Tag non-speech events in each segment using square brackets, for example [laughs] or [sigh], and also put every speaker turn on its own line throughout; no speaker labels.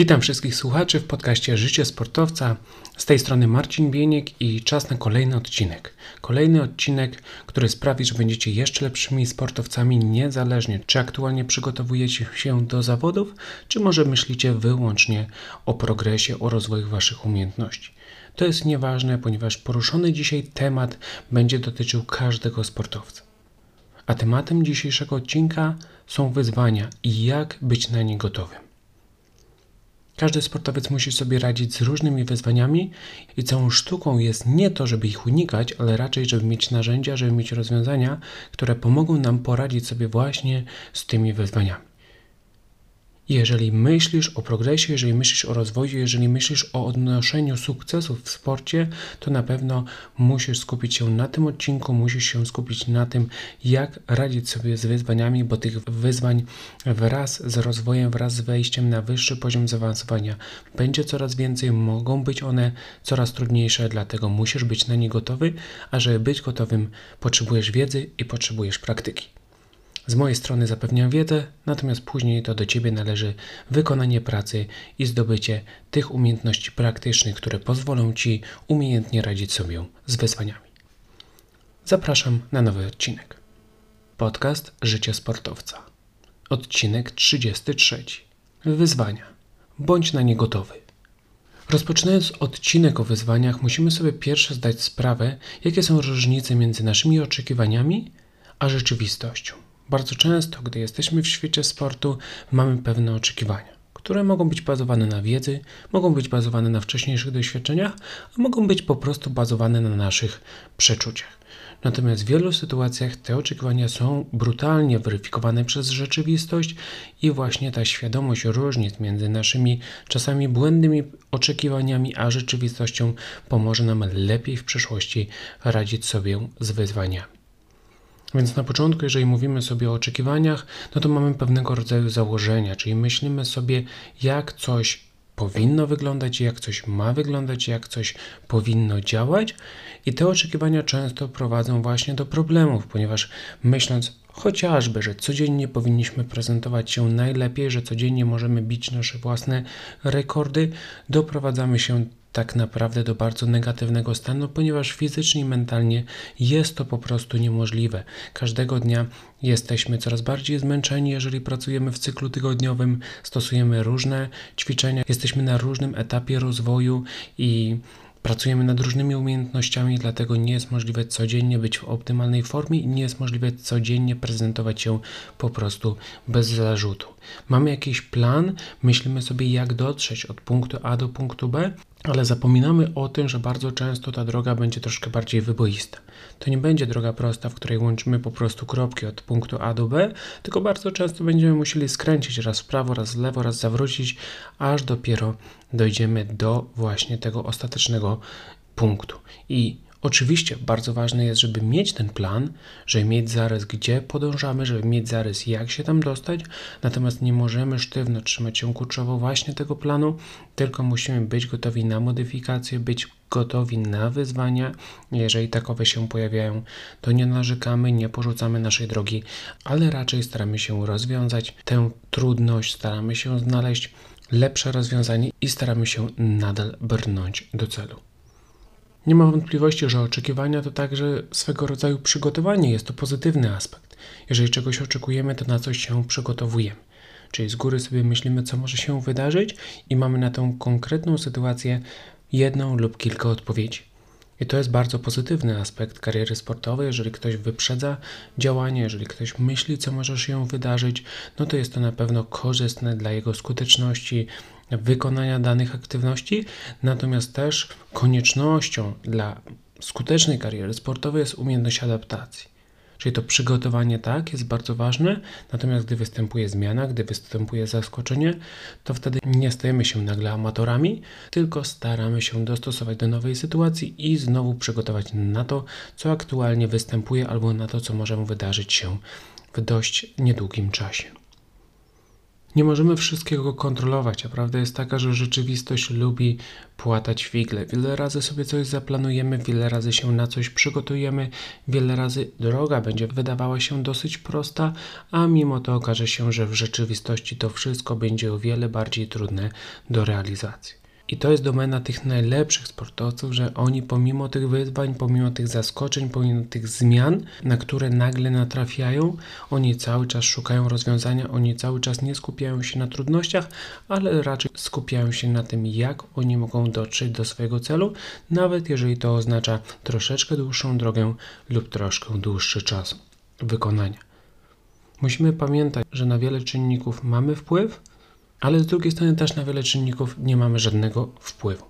Witam wszystkich słuchaczy w podcaście Życie Sportowca. Z tej strony Marcin Bieniek i czas na kolejny odcinek. Kolejny odcinek, który sprawi, że będziecie jeszcze lepszymi sportowcami, niezależnie czy aktualnie przygotowujecie się do zawodów, czy może myślicie wyłącznie o progresie, o rozwoju waszych umiejętności. To jest nieważne, ponieważ poruszony dzisiaj temat będzie dotyczył każdego sportowca. A tematem dzisiejszego odcinka są wyzwania i jak być na nie gotowym. Każdy sportowiec musi sobie radzić z różnymi wyzwaniami i całą sztuką jest nie to, żeby ich unikać, ale raczej, żeby mieć narzędzia, żeby mieć rozwiązania, które pomogą nam poradzić sobie właśnie z tymi wyzwaniami. Jeżeli myślisz o progresie, jeżeli myślisz o rozwoju, jeżeli myślisz o odnoszeniu sukcesów w sporcie, to na pewno musisz skupić się na tym odcinku, musisz się skupić na tym, jak radzić sobie z wyzwaniami, bo tych wyzwań wraz z rozwojem, wraz z wejściem na wyższy poziom zaawansowania będzie coraz więcej, mogą być one coraz trudniejsze, dlatego musisz być na nie gotowy, a żeby być gotowym, potrzebujesz wiedzy i potrzebujesz praktyki. Z mojej strony zapewniam wiedzę, natomiast później to do Ciebie należy wykonanie pracy i zdobycie tych umiejętności praktycznych, które pozwolą Ci umiejętnie radzić sobie z wyzwaniami. Zapraszam na nowy odcinek. Podcast Życie Sportowca. Odcinek 33. Wyzwania. Bądź na nie gotowy. Rozpoczynając odcinek o wyzwaniach, musimy sobie pierwsze zdać sprawę, jakie są różnice między naszymi oczekiwaniami a rzeczywistością. Bardzo często, gdy jesteśmy w świecie sportu, mamy pewne oczekiwania, które mogą być bazowane na wiedzy, mogą być bazowane na wcześniejszych doświadczeniach, a mogą być po prostu bazowane na naszych przeczuciach. Natomiast w wielu sytuacjach te oczekiwania są brutalnie weryfikowane przez rzeczywistość i właśnie ta świadomość różnic między naszymi czasami błędnymi oczekiwaniami a rzeczywistością pomoże nam lepiej w przyszłości radzić sobie z wyzwaniami. Więc na początku, jeżeli mówimy sobie o oczekiwaniach, no to mamy pewnego rodzaju założenia, czyli myślimy sobie, jak coś powinno wyglądać, jak coś ma wyglądać, jak coś powinno działać, i te oczekiwania często prowadzą właśnie do problemów, ponieważ myśląc chociażby, że codziennie powinniśmy prezentować się najlepiej, że codziennie możemy bić nasze własne rekordy, doprowadzamy się tak naprawdę do bardzo negatywnego stanu, ponieważ fizycznie i mentalnie jest to po prostu niemożliwe. Każdego dnia jesteśmy coraz bardziej zmęczeni, jeżeli pracujemy w cyklu tygodniowym, stosujemy różne ćwiczenia, jesteśmy na różnym etapie rozwoju i Pracujemy nad różnymi umiejętnościami, dlatego nie jest możliwe codziennie być w optymalnej formie i nie jest możliwe codziennie prezentować się po prostu bez zarzutu. Mamy jakiś plan, myślimy sobie, jak dotrzeć od punktu A do punktu B, ale zapominamy o tym, że bardzo często ta droga będzie troszkę bardziej wyboista. To nie będzie droga prosta, w której łączymy po prostu kropki od punktu A do B, tylko bardzo często będziemy musieli skręcić raz w prawo, raz w lewo, raz zawrócić, aż dopiero dojdziemy do właśnie tego ostatecznego punktu. I Oczywiście bardzo ważne jest, żeby mieć ten plan, żeby mieć zarys, gdzie podążamy, żeby mieć zarys, jak się tam dostać, natomiast nie możemy sztywno trzymać się kurczowo właśnie tego planu, tylko musimy być gotowi na modyfikacje, być gotowi na wyzwania. Jeżeli takowe się pojawiają, to nie narzekamy, nie porzucamy naszej drogi, ale raczej staramy się rozwiązać tę trudność, staramy się znaleźć lepsze rozwiązanie i staramy się nadal brnąć do celu. Nie ma wątpliwości, że oczekiwania to także swego rodzaju przygotowanie, jest to pozytywny aspekt. Jeżeli czegoś oczekujemy, to na coś się przygotowujemy. Czyli z góry sobie myślimy, co może się wydarzyć, i mamy na tą konkretną sytuację jedną lub kilka odpowiedzi. I to jest bardzo pozytywny aspekt kariery sportowej. Jeżeli ktoś wyprzedza działanie, jeżeli ktoś myśli, co może się wydarzyć, no to jest to na pewno korzystne dla jego skuteczności wykonania danych aktywności. Natomiast też koniecznością dla skutecznej kariery sportowej jest umiejętność adaptacji. Czyli to przygotowanie tak jest bardzo ważne, natomiast gdy występuje zmiana, gdy występuje zaskoczenie, to wtedy nie stajemy się nagle amatorami, tylko staramy się dostosować do nowej sytuacji i znowu przygotować na to, co aktualnie występuje albo na to, co może wydarzyć się w dość niedługim czasie. Nie możemy wszystkiego kontrolować, a prawda jest taka, że rzeczywistość lubi płatać figle. Wiele razy sobie coś zaplanujemy, wiele razy się na coś przygotujemy, wiele razy droga będzie wydawała się dosyć prosta, a mimo to okaże się, że w rzeczywistości to wszystko będzie o wiele bardziej trudne do realizacji. I to jest domena tych najlepszych sportowców, że oni pomimo tych wyzwań, pomimo tych zaskoczeń, pomimo tych zmian, na które nagle natrafiają, oni cały czas szukają rozwiązania, oni cały czas nie skupiają się na trudnościach, ale raczej skupiają się na tym, jak oni mogą dotrzeć do swojego celu, nawet jeżeli to oznacza troszeczkę dłuższą drogę lub troszkę dłuższy czas wykonania. Musimy pamiętać, że na wiele czynników mamy wpływ, ale z drugiej strony też na wiele czynników nie mamy żadnego wpływu.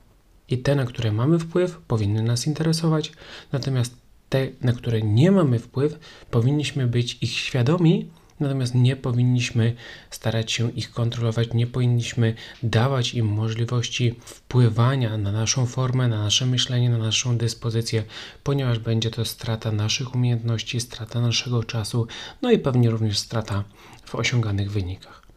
I te, na które mamy wpływ, powinny nas interesować, natomiast te, na które nie mamy wpływ, powinniśmy być ich świadomi, natomiast nie powinniśmy starać się ich kontrolować, nie powinniśmy dawać im możliwości wpływania na naszą formę, na nasze myślenie, na naszą dyspozycję, ponieważ będzie to strata naszych umiejętności, strata naszego czasu, no i pewnie również strata w osiąganych wynikach.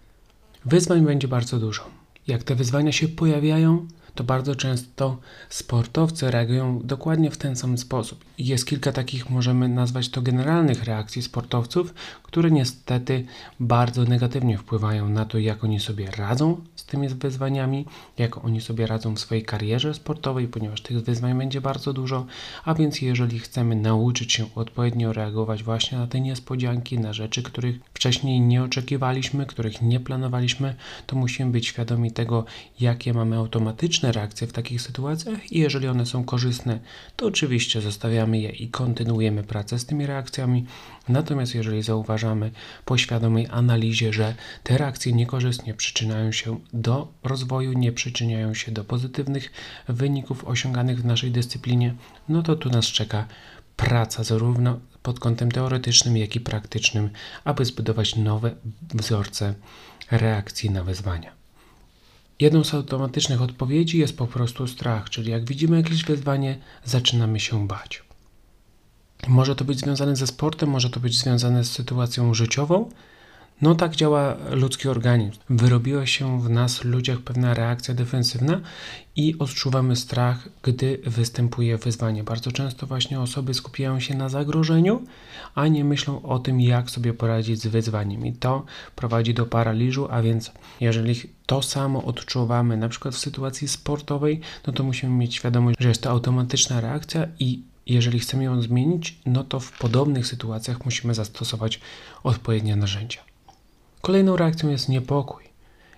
Wyzwań będzie bardzo dużo. Jak te wyzwania się pojawiają, to bardzo często sportowcy reagują dokładnie w ten sam sposób. Jest kilka takich, możemy nazwać to generalnych reakcji sportowców, które niestety bardzo negatywnie wpływają na to, jak oni sobie radzą z tymi wyzwaniami, jak oni sobie radzą w swojej karierze sportowej, ponieważ tych wyzwań będzie bardzo dużo, a więc jeżeli chcemy nauczyć się odpowiednio reagować właśnie na te niespodzianki, na rzeczy, których wcześniej nie oczekiwaliśmy, których nie planowaliśmy, to musimy być świadomi tego, jakie mamy automatyczne reakcje w takich sytuacjach i jeżeli one są korzystne, to oczywiście zostawiamy je i kontynuujemy pracę z tymi reakcjami. Natomiast jeżeli zauważamy po świadomej analizie, że te reakcje niekorzystnie przyczyniają się do rozwoju, nie przyczyniają się do pozytywnych wyników osiąganych w naszej dyscyplinie, no to tu nas czeka praca zarówno pod kątem teoretycznym, jak i praktycznym, aby zbudować nowe wzorce reakcji na wyzwania. Jedną z automatycznych odpowiedzi jest po prostu strach, czyli jak widzimy jakieś wyzwanie, zaczynamy się bać. Może to być związane ze sportem, może to być związane z sytuacją życiową, no tak działa ludzki organizm. Wyrobiła się w nas, ludziach, pewna reakcja defensywna i odczuwamy strach, gdy występuje wyzwanie. Bardzo często właśnie osoby skupiają się na zagrożeniu, a nie myślą o tym, jak sobie poradzić z wyzwaniem. I to prowadzi do paraliżu, a więc jeżeli to samo odczuwamy na przykład w sytuacji sportowej, no to musimy mieć świadomość, że jest to automatyczna reakcja i jeżeli chcemy ją zmienić, no to w podobnych sytuacjach musimy zastosować odpowiednie narzędzia. Kolejną reakcją jest niepokój.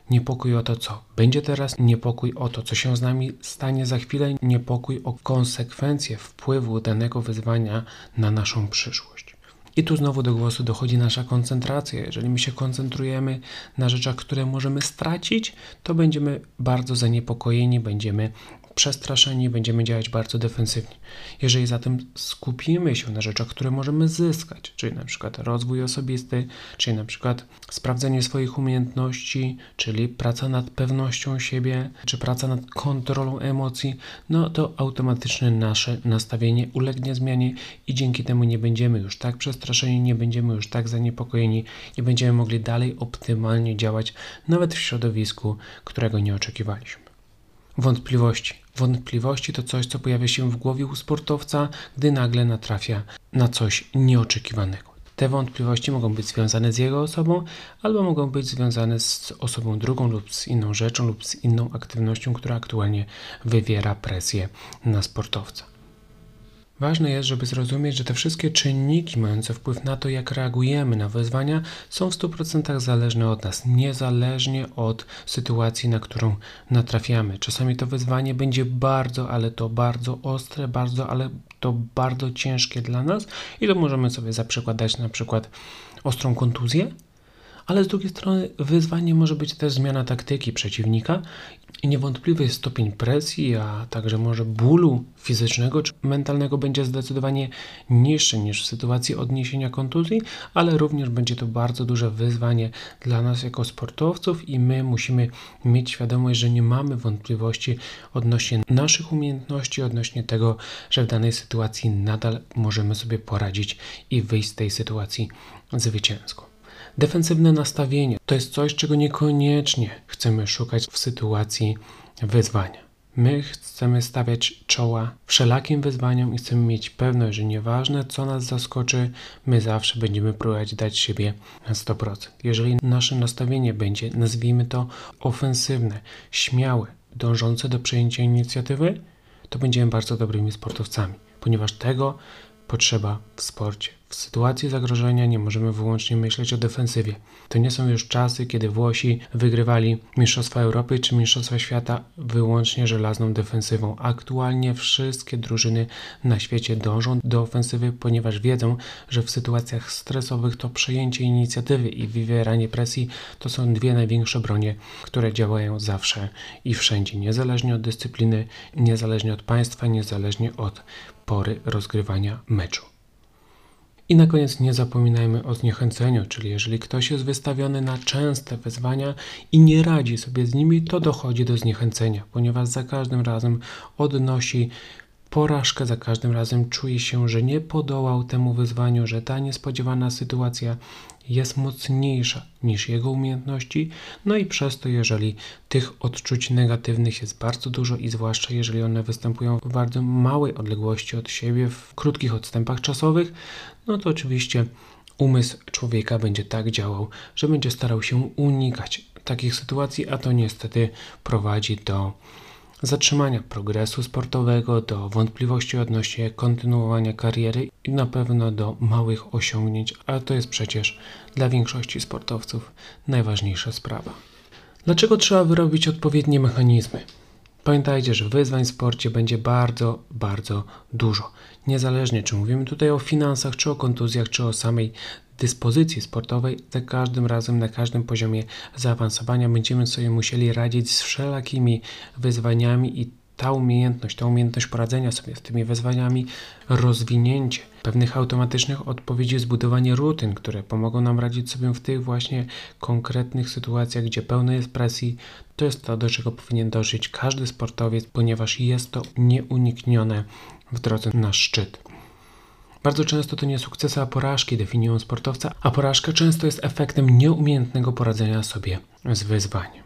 Niepokój o to, co będzie teraz, niepokój o to, co się z nami stanie za chwilę, niepokój o konsekwencje wpływu danego wyzwania na naszą przyszłość. I tu znowu do głosu dochodzi nasza koncentracja. Jeżeli my się koncentrujemy na rzeczach, które możemy stracić, to będziemy bardzo zaniepokojeni, będziemy przestraszeni, będziemy działać bardzo defensywnie. Jeżeli zatem skupimy się na rzeczach, które możemy zyskać, czyli na przykład rozwój osobisty, czyli na przykład sprawdzenie swoich umiejętności, czyli praca nad pewnością siebie, czy praca nad kontrolą emocji, no to automatycznie nasze nastawienie ulegnie zmianie i dzięki temu nie będziemy już tak przestraszeni, nie będziemy już tak zaniepokojeni, nie będziemy mogli dalej optymalnie działać nawet w środowisku, którego nie oczekiwaliśmy. Wątpliwości. Wątpliwości to coś, co pojawia się w głowie u sportowca, gdy nagle natrafia na coś nieoczekiwanego. Te wątpliwości mogą być związane z jego osobą, albo mogą być związane z osobą drugą, lub z inną rzeczą, lub z inną aktywnością, która aktualnie wywiera presję na sportowca. Ważne jest, żeby zrozumieć, że te wszystkie czynniki mające wpływ na to, jak reagujemy na wyzwania, są w 100% zależne od nas, niezależnie od sytuacji, na którą natrafiamy. Czasami to wyzwanie będzie bardzo, ale to bardzo ostre, bardzo, ale to bardzo ciężkie dla nas i to możemy sobie zaprzekładać na przykład ostrą kontuzję, ale z drugiej strony wyzwanie może być też zmiana taktyki przeciwnika i niewątpliwy stopień presji, a także może bólu fizycznego czy mentalnego będzie zdecydowanie niższy niż w sytuacji odniesienia kontuzji, ale również będzie to bardzo duże wyzwanie dla nas jako sportowców i my musimy mieć świadomość, że nie mamy wątpliwości odnośnie naszych umiejętności, odnośnie tego, że w danej sytuacji nadal możemy sobie poradzić i wyjść z tej sytuacji zwycięsko. Defensywne nastawienie to jest coś, czego niekoniecznie chcemy szukać w sytuacji wyzwania. My chcemy stawiać czoła wszelakim wyzwaniom i chcemy mieć pewność, że nieważne co nas zaskoczy, my zawsze będziemy próbować dać siebie na 100%. Jeżeli nasze nastawienie będzie, nazwijmy to ofensywne, śmiałe, dążące do przejęcia inicjatywy, to będziemy bardzo dobrymi sportowcami, ponieważ tego potrzeba w sporcie. W sytuacji zagrożenia nie możemy wyłącznie myśleć o defensywie. To nie są już czasy, kiedy Włosi wygrywali Mistrzostwa Europy czy Mistrzostwa Świata wyłącznie żelazną defensywą. Aktualnie wszystkie drużyny na świecie dążą do ofensywy, ponieważ wiedzą, że w sytuacjach stresowych to przejęcie inicjatywy i wywieranie presji to są dwie największe bronie, które działają zawsze i wszędzie, niezależnie od dyscypliny, niezależnie od państwa, niezależnie od pory rozgrywania meczu. I na koniec nie zapominajmy o zniechęceniu, czyli jeżeli ktoś jest wystawiony na częste wyzwania i nie radzi sobie z nimi, to dochodzi do zniechęcenia, ponieważ za każdym razem odnosi porażkę, za każdym razem czuje się, że nie podołał temu wyzwaniu, że ta niespodziewana sytuacja jest mocniejsza niż jego umiejętności, no i przez to, jeżeli tych odczuć negatywnych jest bardzo dużo i zwłaszcza jeżeli one występują w bardzo małej odległości od siebie, w krótkich odstępach czasowych, no to oczywiście umysł człowieka będzie tak działał, że będzie starał się unikać takich sytuacji, a to niestety prowadzi do zatrzymania progresu sportowego, do wątpliwości odnośnie kontynuowania kariery i na pewno do małych osiągnięć, a to jest przecież dla większości sportowców najważniejsza sprawa. Dlaczego trzeba wyrobić odpowiednie mechanizmy? Pamiętajcie, że wyzwań w sporcie będzie bardzo, bardzo dużo. Niezależnie czy mówimy tutaj o finansach, czy o kontuzjach, czy o samej dyspozycji sportowej, za każdym razem, na każdym poziomie zaawansowania będziemy sobie musieli radzić z wszelakimi wyzwaniami i ta umiejętność, ta umiejętność poradzenia sobie z tymi wyzwaniami, rozwinięcie pewnych automatycznych odpowiedzi, zbudowanie rutyn, które pomogą nam radzić sobie w tych właśnie konkretnych sytuacjach, gdzie pełno jest presji, to jest to, do czego powinien dążyć każdy sportowiec, ponieważ jest to nieuniknione w drodze na szczyt. Bardzo często to nie sukcesy, a porażki definiują sportowca, a porażka często jest efektem nieumiejętnego poradzenia sobie z wyzwaniem.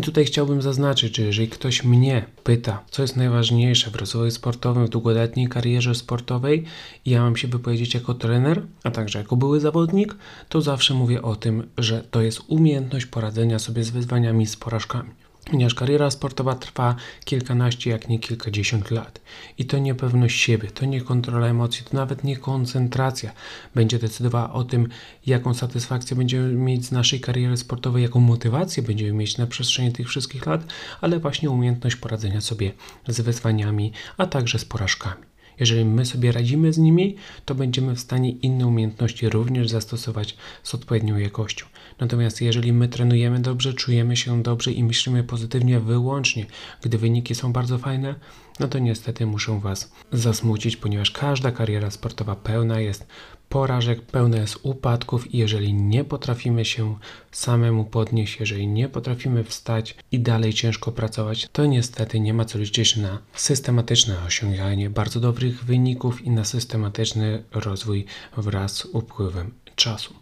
I tutaj chciałbym zaznaczyć, że jeżeli ktoś mnie pyta, co jest najważniejsze w rozwoju sportowym, w długoletniej karierze sportowej, i ja mam się wypowiedzieć jako trener, a także jako były zawodnik, to zawsze mówię o tym, że to jest umiejętność poradzenia sobie z wyzwaniami, z porażkami ponieważ kariera sportowa trwa kilkanaście, jak nie kilkadziesiąt lat. I to niepewność siebie, to nie kontrola emocji, to nawet nie koncentracja będzie decydowała o tym, jaką satysfakcję będziemy mieć z naszej kariery sportowej, jaką motywację będziemy mieć na przestrzeni tych wszystkich lat, ale właśnie umiejętność poradzenia sobie z wyzwaniami, a także z porażkami. Jeżeli my sobie radzimy z nimi, to będziemy w stanie inne umiejętności również zastosować z odpowiednią jakością. Natomiast jeżeli my trenujemy dobrze, czujemy się dobrze i myślimy pozytywnie wyłącznie, gdy wyniki są bardzo fajne, no to niestety muszę Was zasmucić, ponieważ każda kariera sportowa pełna jest porażek, pełna jest upadków i jeżeli nie potrafimy się samemu podnieść, jeżeli nie potrafimy wstać i dalej ciężko pracować, to niestety nie ma co liczyć na systematyczne osiąganie bardzo dobrych wyników i na systematyczny rozwój wraz z upływem czasu.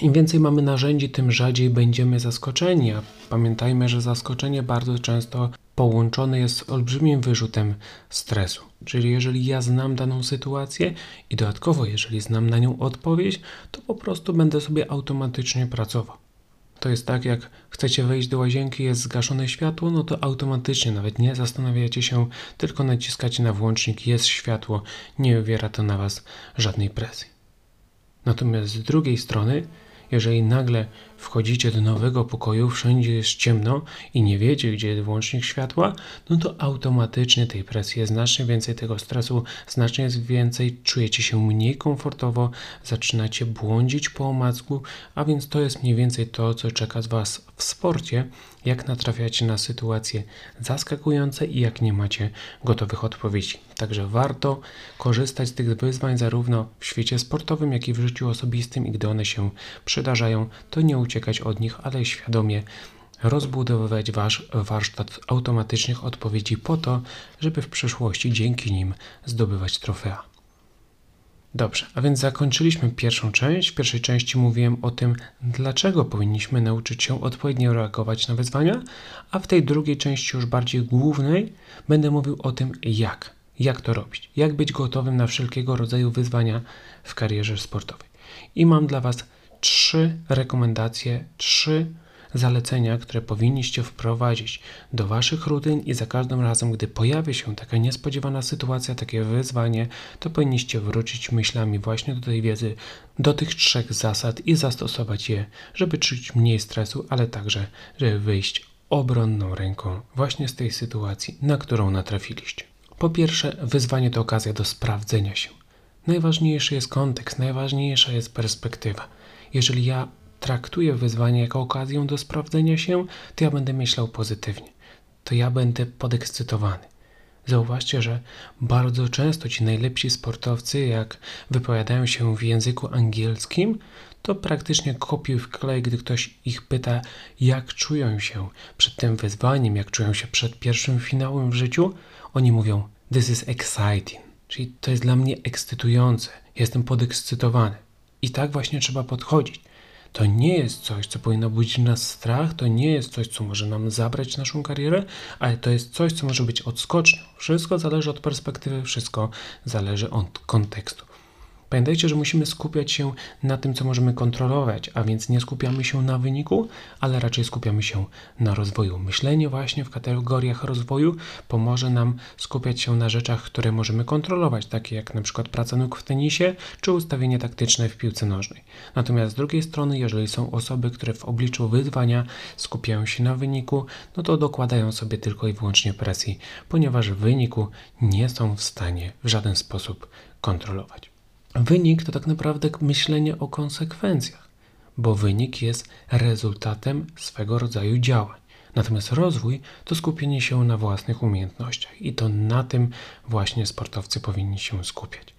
Im więcej mamy narzędzi, tym rzadziej będziemy zaskoczeni, a pamiętajmy, że zaskoczenie bardzo często połączone jest z olbrzymim wyrzutem stresu. Czyli jeżeli ja znam daną sytuację i dodatkowo, jeżeli znam na nią odpowiedź, to po prostu będę sobie automatycznie pracował. To jest tak, jak chcecie wejść do łazienki, jest zgaszone światło, no to automatycznie, nawet nie zastanawiacie się, tylko naciskacie na włącznik, jest światło, nie wywiera to na Was żadnej presji. Natomiast z drugiej strony, jeżeli nagle wchodzicie do nowego pokoju, wszędzie jest ciemno i nie wiecie, gdzie jest włącznik światła, no to automatycznie tej presji jest znacznie więcej, tego stresu znacznie jest więcej, czujecie się mniej komfortowo, zaczynacie błądzić po omacku, a więc to jest mniej więcej to, co czeka z Was w sporcie, jak natrafiacie na sytuacje zaskakujące i jak nie macie gotowych odpowiedzi. Także warto korzystać z tych wyzwań zarówno w świecie sportowym, jak i w życiu osobistym i gdy one się przydarzają, to nie uciekać od nich, ale świadomie rozbudowywać wasz warsztat automatycznych odpowiedzi po to, żeby w przyszłości dzięki nim zdobywać trofea. Dobrze, a więc zakończyliśmy pierwszą część. W pierwszej części mówiłem o tym, dlaczego powinniśmy nauczyć się odpowiednio reagować na wyzwania, a w tej drugiej części, już bardziej głównej, będę mówił o tym, jak. Jak to robić? Jak być gotowym na wszelkiego rodzaju wyzwania w karierze sportowej. I mam dla Was trzy rekomendacje, trzy zalecenia, które powinniście wprowadzić do Waszych rutyn i za każdym razem, gdy pojawi się taka niespodziewana sytuacja, takie wyzwanie, to powinniście wrócić myślami właśnie do tej wiedzy, do tych trzech zasad i zastosować je, żeby czuć mniej stresu, ale także, żeby wyjść obronną ręką właśnie z tej sytuacji, na którą natrafiliście. Po pierwsze, wyzwanie to okazja do sprawdzenia się. Najważniejszy jest kontekst, najważniejsza jest perspektywa. Jeżeli ja traktuję wyzwanie jako okazję do sprawdzenia się, to ja będę myślał pozytywnie. To ja będę podekscytowany. Zauważcie, że bardzo często ci najlepsi sportowcy, jak wypowiadają się w języku angielskim, to praktycznie kopiuj w klej, gdy ktoś ich pyta, jak czują się przed tym wyzwaniem, jak czują się przed pierwszym finałem w życiu, oni mówią: This is exciting, czyli to jest dla mnie ekscytujące, jestem podekscytowany. I tak właśnie trzeba podchodzić. To nie jest coś, co powinno budzić nas strach, to nie jest coś, co może nam zabrać naszą karierę, ale to jest coś, co może być odskocznią. Wszystko zależy od perspektywy, wszystko zależy od kontekstu. Pamiętajcie, że musimy skupiać się na tym, co możemy kontrolować, a więc nie skupiamy się na wyniku, ale raczej skupiamy się na rozwoju. Myślenie właśnie w kategoriach rozwoju pomoże nam skupiać się na rzeczach, które możemy kontrolować, takie jak na przykład praca nóg w tenisie czy ustawienie taktyczne w piłce nożnej. Natomiast z drugiej strony, jeżeli są osoby, które w obliczu wyzwania skupiają się na wyniku, no to dokładają sobie tylko i wyłącznie presji, ponieważ wyniku nie są w stanie w żaden sposób kontrolować. Wynik to tak naprawdę myślenie o konsekwencjach, bo wynik jest rezultatem swego rodzaju działań. Natomiast rozwój to skupienie się na własnych umiejętnościach i to na tym właśnie sportowcy powinni się skupiać.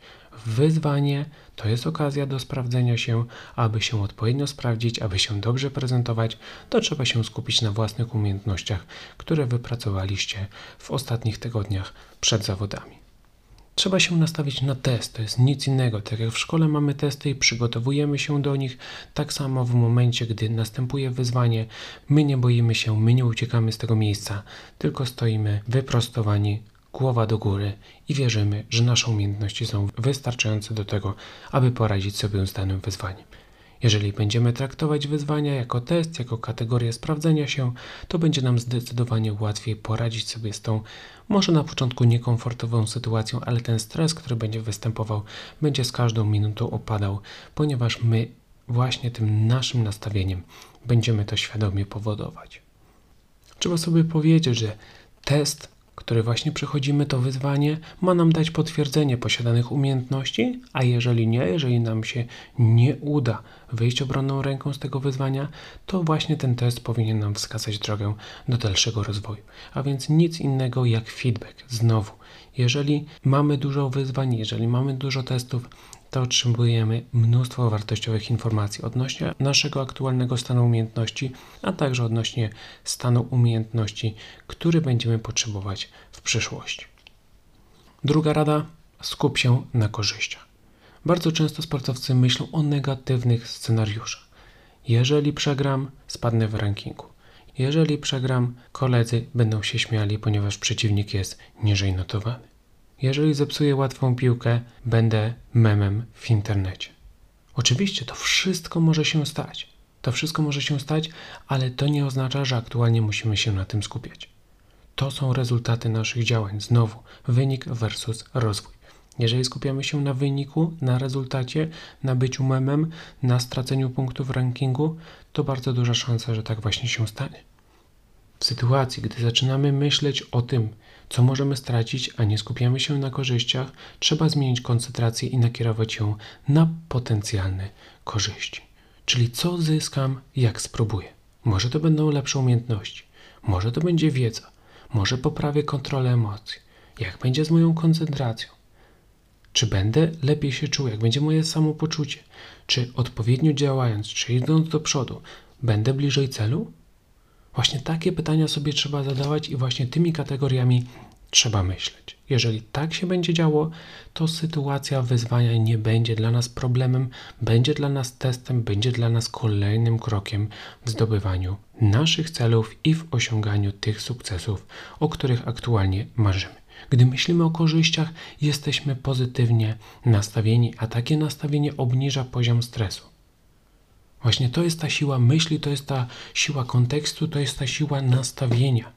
Wyzwanie to jest okazja do sprawdzenia się, aby się odpowiednio sprawdzić, aby się dobrze prezentować, to trzeba się skupić na własnych umiejętnościach, które wypracowaliście w ostatnich tygodniach przed zawodami. Trzeba się nastawić na test, to jest nic innego. Tak jak w szkole mamy testy i przygotowujemy się do nich, tak samo w momencie, gdy następuje wyzwanie, my nie boimy się, my nie uciekamy z tego miejsca, tylko stoimy wyprostowani, głowa do góry i wierzymy, że nasze umiejętności są wystarczające do tego, aby poradzić sobie z danym wyzwaniem. Jeżeli będziemy traktować wyzwania jako test, jako kategorię sprawdzenia się, to będzie nam zdecydowanie łatwiej poradzić sobie z tą, może na początku niekomfortową sytuacją, ale ten stres, który będzie występował, będzie z każdą minutą opadał, ponieważ my właśnie tym naszym nastawieniem będziemy to świadomie powodować. Trzeba sobie powiedzieć, że test który właśnie przechodzimy, to wyzwanie ma nam dać potwierdzenie posiadanych umiejętności, a jeżeli nie, jeżeli nam się nie uda wyjść obronną ręką z tego wyzwania, to właśnie ten test powinien nam wskazać drogę do dalszego rozwoju. A więc nic innego jak feedback. Znowu, jeżeli mamy dużo wyzwań, jeżeli mamy dużo testów, to otrzymujemy mnóstwo wartościowych informacji odnośnie naszego aktualnego stanu umiejętności, a także odnośnie stanu umiejętności, który będziemy potrzebować w przyszłości. Druga rada: skup się na korzyściach. Bardzo często sportowcy myślą o negatywnych scenariuszach. Jeżeli przegram, spadnę w rankingu. Jeżeli przegram, koledzy będą się śmiali, ponieważ przeciwnik jest niżej notowany. Jeżeli zepsuję łatwą piłkę, będę memem w internecie. Oczywiście to wszystko może się stać. To wszystko może się stać, ale to nie oznacza, że aktualnie musimy się na tym skupiać. To są rezultaty naszych działań. Znowu, wynik versus rozwój. Jeżeli skupiamy się na wyniku, na rezultacie, na byciu memem, na straceniu punktów w rankingu, to bardzo duża szansa, że tak właśnie się stanie. W sytuacji, gdy zaczynamy myśleć o tym, co możemy stracić, a nie skupiamy się na korzyściach, trzeba zmienić koncentrację i nakierować ją na potencjalne korzyści. Czyli co zyskam, jak spróbuję. Może to będą lepsze umiejętności, może to będzie wiedza, może poprawię kontrolę emocji. Jak będzie z moją koncentracją? Czy będę lepiej się czuł, jak będzie moje samopoczucie? Czy odpowiednio działając, czy idąc do przodu, będę bliżej celu? Właśnie takie pytania sobie trzeba zadawać i właśnie tymi kategoriami trzeba myśleć. Jeżeli tak się będzie działo, to sytuacja wyzwania nie będzie dla nas problemem, będzie dla nas testem, będzie dla nas kolejnym krokiem w zdobywaniu naszych celów i w osiąganiu tych sukcesów, o których aktualnie marzymy. Gdy myślimy o korzyściach, jesteśmy pozytywnie nastawieni, a takie nastawienie obniża poziom stresu. Właśnie to jest ta siła myśli, to jest ta siła kontekstu, to jest ta siła nastawienia.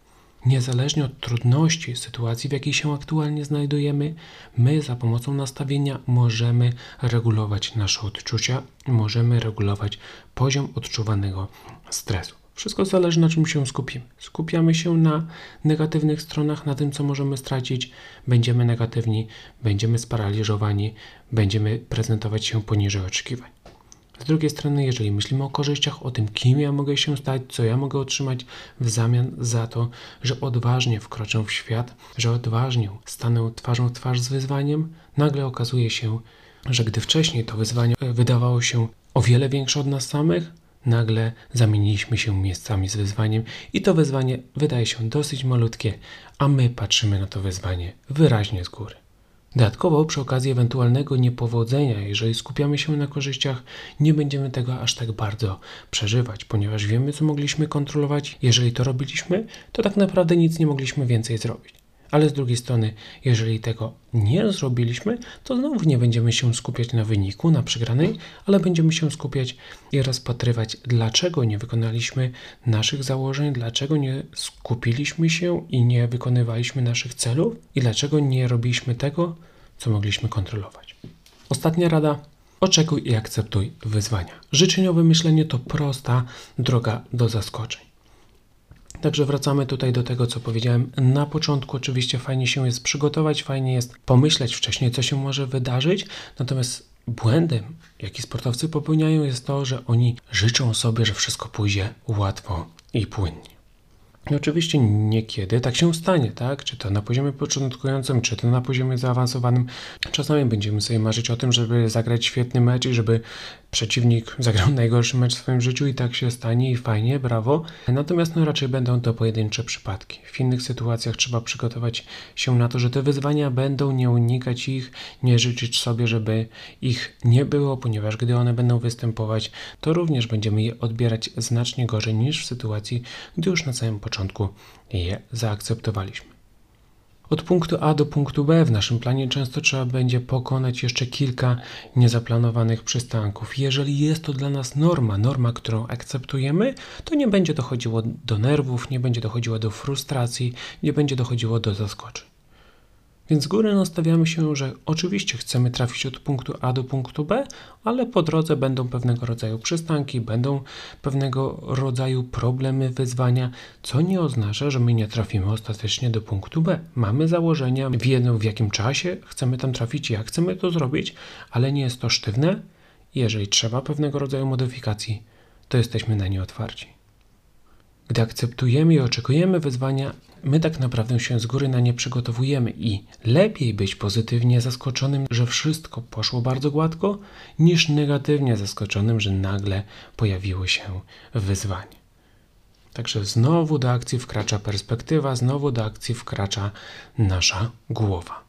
Niezależnie od trudności, sytuacji, w jakiej się aktualnie znajdujemy, my za pomocą nastawienia możemy regulować nasze odczucia, możemy regulować poziom odczuwanego stresu. Wszystko zależy na czym się skupimy. Skupiamy się na negatywnych stronach, na tym, co możemy stracić, będziemy negatywni, będziemy sparaliżowani, będziemy prezentować się poniżej oczekiwań. Z drugiej strony, jeżeli myślimy o korzyściach, o tym, kim ja mogę się stać, co ja mogę otrzymać w zamian za to, że odważnie wkroczę w świat, że odważnie stanę twarzą w twarz z wyzwaniem, nagle okazuje się, że gdy wcześniej to wyzwanie wydawało się o wiele większe od nas samych, nagle zamieniliśmy się miejscami z wyzwaniem i to wyzwanie wydaje się dosyć malutkie, a my patrzymy na to wyzwanie wyraźnie z góry. Dodatkowo, przy okazji ewentualnego niepowodzenia, jeżeli skupiamy się na korzyściach, nie będziemy tego aż tak bardzo przeżywać, ponieważ wiemy, co mogliśmy kontrolować. Jeżeli to robiliśmy, to tak naprawdę nic nie mogliśmy więcej zrobić. Ale z drugiej strony, jeżeli tego nie zrobiliśmy, to znowu nie będziemy się skupiać na wyniku, na przegranej, ale będziemy się skupiać i rozpatrywać, dlaczego nie wykonaliśmy naszych założeń, dlaczego nie skupiliśmy się i nie wykonywaliśmy naszych celów i dlaczego nie robiliśmy tego, co mogliśmy kontrolować. Ostatnia rada. Oczekuj i akceptuj wyzwania. Życzeniowe myślenie to prosta droga do zaskoczeń. Także wracamy tutaj do tego, co powiedziałem na początku. Oczywiście fajnie się jest przygotować, fajnie jest pomyśleć wcześniej, co się może wydarzyć, natomiast błędem, jaki sportowcy popełniają, jest to, że oni życzą sobie, że wszystko pójdzie łatwo i płynnie. I oczywiście niekiedy tak się stanie, tak? Czy to na poziomie początkującym, czy to na poziomie zaawansowanym. Czasami będziemy sobie marzyć o tym, żeby zagrać świetny mecz i żeby przeciwnik [laughs] zagrał najgorszy mecz w swoim życiu i tak się stanie i fajnie, brawo. Natomiast no raczej będą to pojedyncze przypadki. W innych sytuacjach trzeba przygotować się na to, że te wyzwania będą, nie unikać ich, nie życzyć sobie, żeby ich nie było, ponieważ gdy one będą występować, to również będziemy je odbierać znacznie gorzej niż w sytuacji, gdy już na samym początku je zaakceptowaliśmy. Od punktu A do punktu B w naszym planie często trzeba będzie pokonać jeszcze kilka niezaplanowanych przystanków. Jeżeli jest to dla nas norma, norma, którą akceptujemy, to nie będzie dochodziło do nerwów, nie będzie dochodziło do frustracji, nie będzie dochodziło do zaskoczeń. Więc z góry nastawiamy się, że oczywiście chcemy trafić od punktu A do punktu B, ale po drodze będą pewnego rodzaju przystanki, będą pewnego rodzaju problemy, wyzwania, co nie oznacza, że my nie trafimy ostatecznie do punktu B. Mamy założenia, w jakim czasie chcemy tam trafić, jak chcemy to zrobić, ale nie jest to sztywne. Jeżeli trzeba pewnego rodzaju modyfikacji, to jesteśmy na nie otwarci. Gdy akceptujemy i oczekujemy wyzwania, my tak naprawdę się z góry na nie przygotowujemy i lepiej być pozytywnie zaskoczonym, że wszystko poszło bardzo gładko, niż negatywnie zaskoczonym, że nagle pojawiło się wyzwanie. Także znowu do akcji wkracza perspektywa, znowu do akcji wkracza nasza głowa.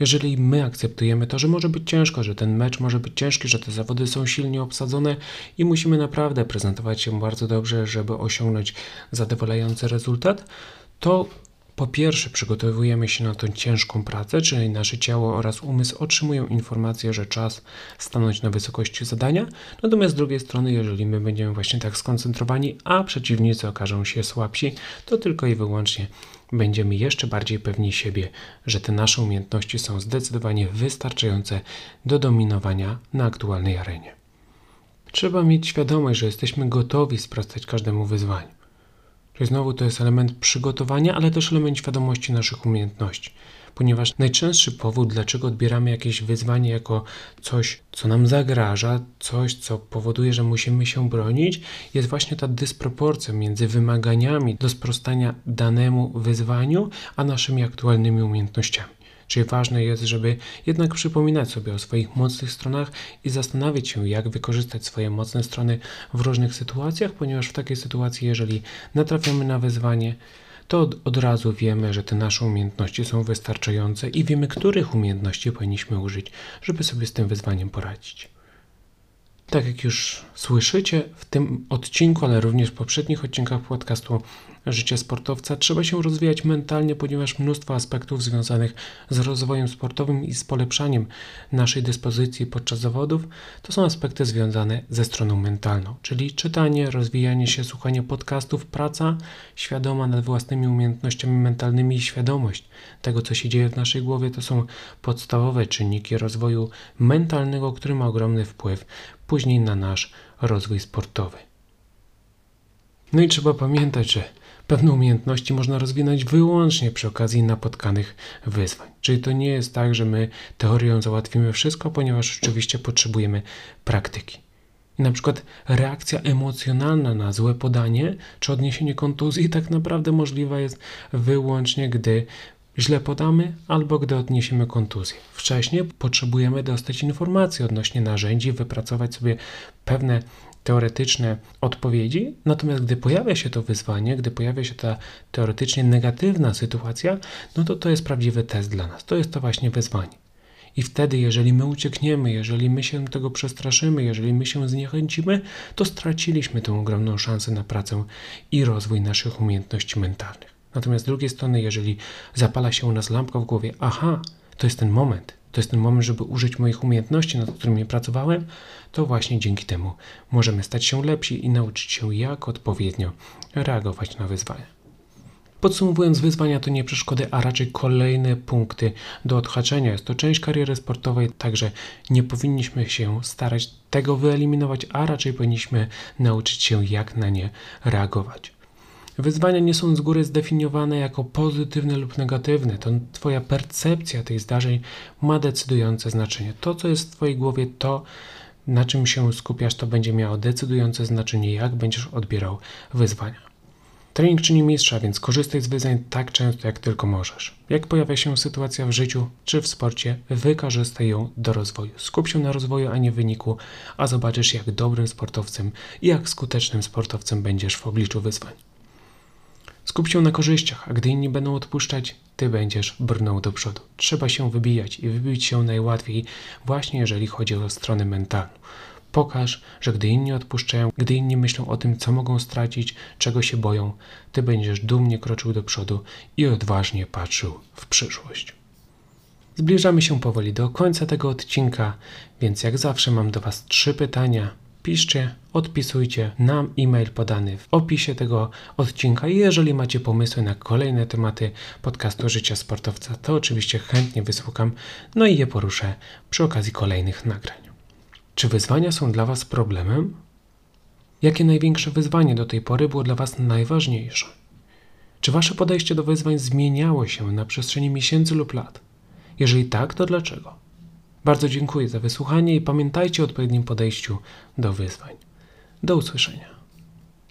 Jeżeli my akceptujemy to, że może być ciężko, że ten mecz może być ciężki, że te zawody są silnie obsadzone i musimy naprawdę prezentować się bardzo dobrze, żeby osiągnąć zadowalający rezultat, to po pierwsze przygotowujemy się na tę ciężką pracę, czyli nasze ciało oraz umysł otrzymują informację, że czas stanąć na wysokości zadania, natomiast z drugiej strony, jeżeli my będziemy właśnie tak skoncentrowani, a przeciwnicy okażą się słabsi, to tylko i wyłącznie będziemy jeszcze bardziej pewni siebie, że te nasze umiejętności są zdecydowanie wystarczające do dominowania na aktualnej arenie. Trzeba mieć świadomość, że jesteśmy gotowi sprostać każdemu wyzwaniu. Czyli znowu to jest element przygotowania, ale też element świadomości naszych umiejętności. Ponieważ najczęstszy powód, dlaczego odbieramy jakieś wyzwanie jako coś, co nam zagraża, coś, co powoduje, że musimy się bronić, jest właśnie ta dysproporcja między wymaganiami do sprostania danemu wyzwaniu, a naszymi aktualnymi umiejętnościami. Czyli ważne jest, żeby jednak przypominać sobie o swoich mocnych stronach i zastanawiać się, jak wykorzystać swoje mocne strony w różnych sytuacjach, ponieważ w takiej sytuacji, jeżeli natrafiamy na wyzwanie, to od, razu wiemy, że te nasze umiejętności są wystarczające i wiemy, których umiejętności powinniśmy użyć, żeby sobie z tym wyzwaniem poradzić. Tak jak już słyszycie w tym odcinku, ale również w poprzednich odcinkach podcastu Życie sportowca, trzeba się rozwijać mentalnie, ponieważ mnóstwo aspektów związanych z rozwojem sportowym i z polepszaniem naszej dyspozycji podczas zawodów to są aspekty związane ze stroną mentalną, czyli czytanie, rozwijanie się, słuchanie podcastów, praca świadoma nad własnymi umiejętnościami mentalnymi i świadomość tego, co się dzieje w naszej głowie, to są podstawowe czynniki rozwoju mentalnego, który ma ogromny wpływ później na nasz rozwój sportowy. No i trzeba pamiętać, że pewne umiejętności można rozwinąć wyłącznie przy okazji napotkanych wyzwań. Czyli to nie jest tak, że my teorią załatwimy wszystko, ponieważ oczywiście potrzebujemy praktyki. I na przykład reakcja emocjonalna na złe podanie czy odniesienie kontuzji tak naprawdę możliwa jest wyłącznie, gdy źle podamy albo gdy odniesiemy kontuzję. Wcześniej potrzebujemy dostać informacji odnośnie narzędzi, wypracować sobie pewne teoretyczne odpowiedzi, natomiast gdy pojawia się to wyzwanie, gdy pojawia się ta teoretycznie negatywna sytuacja, no to to jest prawdziwy test dla nas. To jest to właśnie wyzwanie. I wtedy, jeżeli my uciekniemy, jeżeli my się tego przestraszymy, jeżeli my się zniechęcimy, to straciliśmy tę ogromną szansę na pracę i rozwój naszych umiejętności mentalnych. Natomiast z drugiej strony, jeżeli zapala się u nas lampka w głowie, aha, to jest ten moment, to jest ten moment, żeby użyć moich umiejętności, nad którymi pracowałem, to właśnie dzięki temu możemy stać się lepsi i nauczyć się, jak odpowiednio reagować na wyzwania. Podsumowując, wyzwania to nie przeszkody, a raczej kolejne punkty do odhaczenia. Jest to część kariery sportowej, także nie powinniśmy się starać tego wyeliminować, a raczej powinniśmy nauczyć się, jak na nie reagować. Wyzwania nie są z góry zdefiniowane jako pozytywne lub negatywne. To Twoja percepcja tych zdarzeń ma decydujące znaczenie. To, co jest w Twojej głowie, to na czym się skupiasz, to będzie miało decydujące znaczenie, jak będziesz odbierał wyzwania. Trening czyni mistrza, więc korzystaj z wyzwań tak często, jak tylko możesz. Jak pojawia się sytuacja w życiu czy w sporcie, wykorzystaj ją do rozwoju. Skup się na rozwoju, a nie wyniku, a zobaczysz, jak dobrym sportowcem i jak skutecznym sportowcem będziesz w obliczu wyzwań. Skup się na korzyściach, a gdy inni będą odpuszczać, ty będziesz brnął do przodu. Trzeba się wybijać i wybić się najłatwiej właśnie jeżeli chodzi o stronę mentalną. Pokaż, że gdy inni odpuszczają, gdy inni myślą o tym, co mogą stracić, czego się boją, ty będziesz dumnie kroczył do przodu i odważnie patrzył w przyszłość. Zbliżamy się powoli do końca tego odcinka, więc jak zawsze mam do Was trzy pytania piszcie, odpisujcie nam e-mail podany w opisie tego odcinka. I jeżeli macie pomysły na kolejne tematy podcastu Życia Sportowca, to oczywiście chętnie wysłucham, no i je poruszę przy okazji kolejnych nagrań. Czy wyzwania są dla Was problemem? Jakie największe wyzwanie do tej pory było dla Was najważniejsze? Czy Wasze podejście do wyzwań zmieniało się na przestrzeni miesięcy lub lat? Jeżeli tak, to dlaczego? Bardzo dziękuję za wysłuchanie i pamiętajcie o odpowiednim podejściu do wyzwań. Do usłyszenia.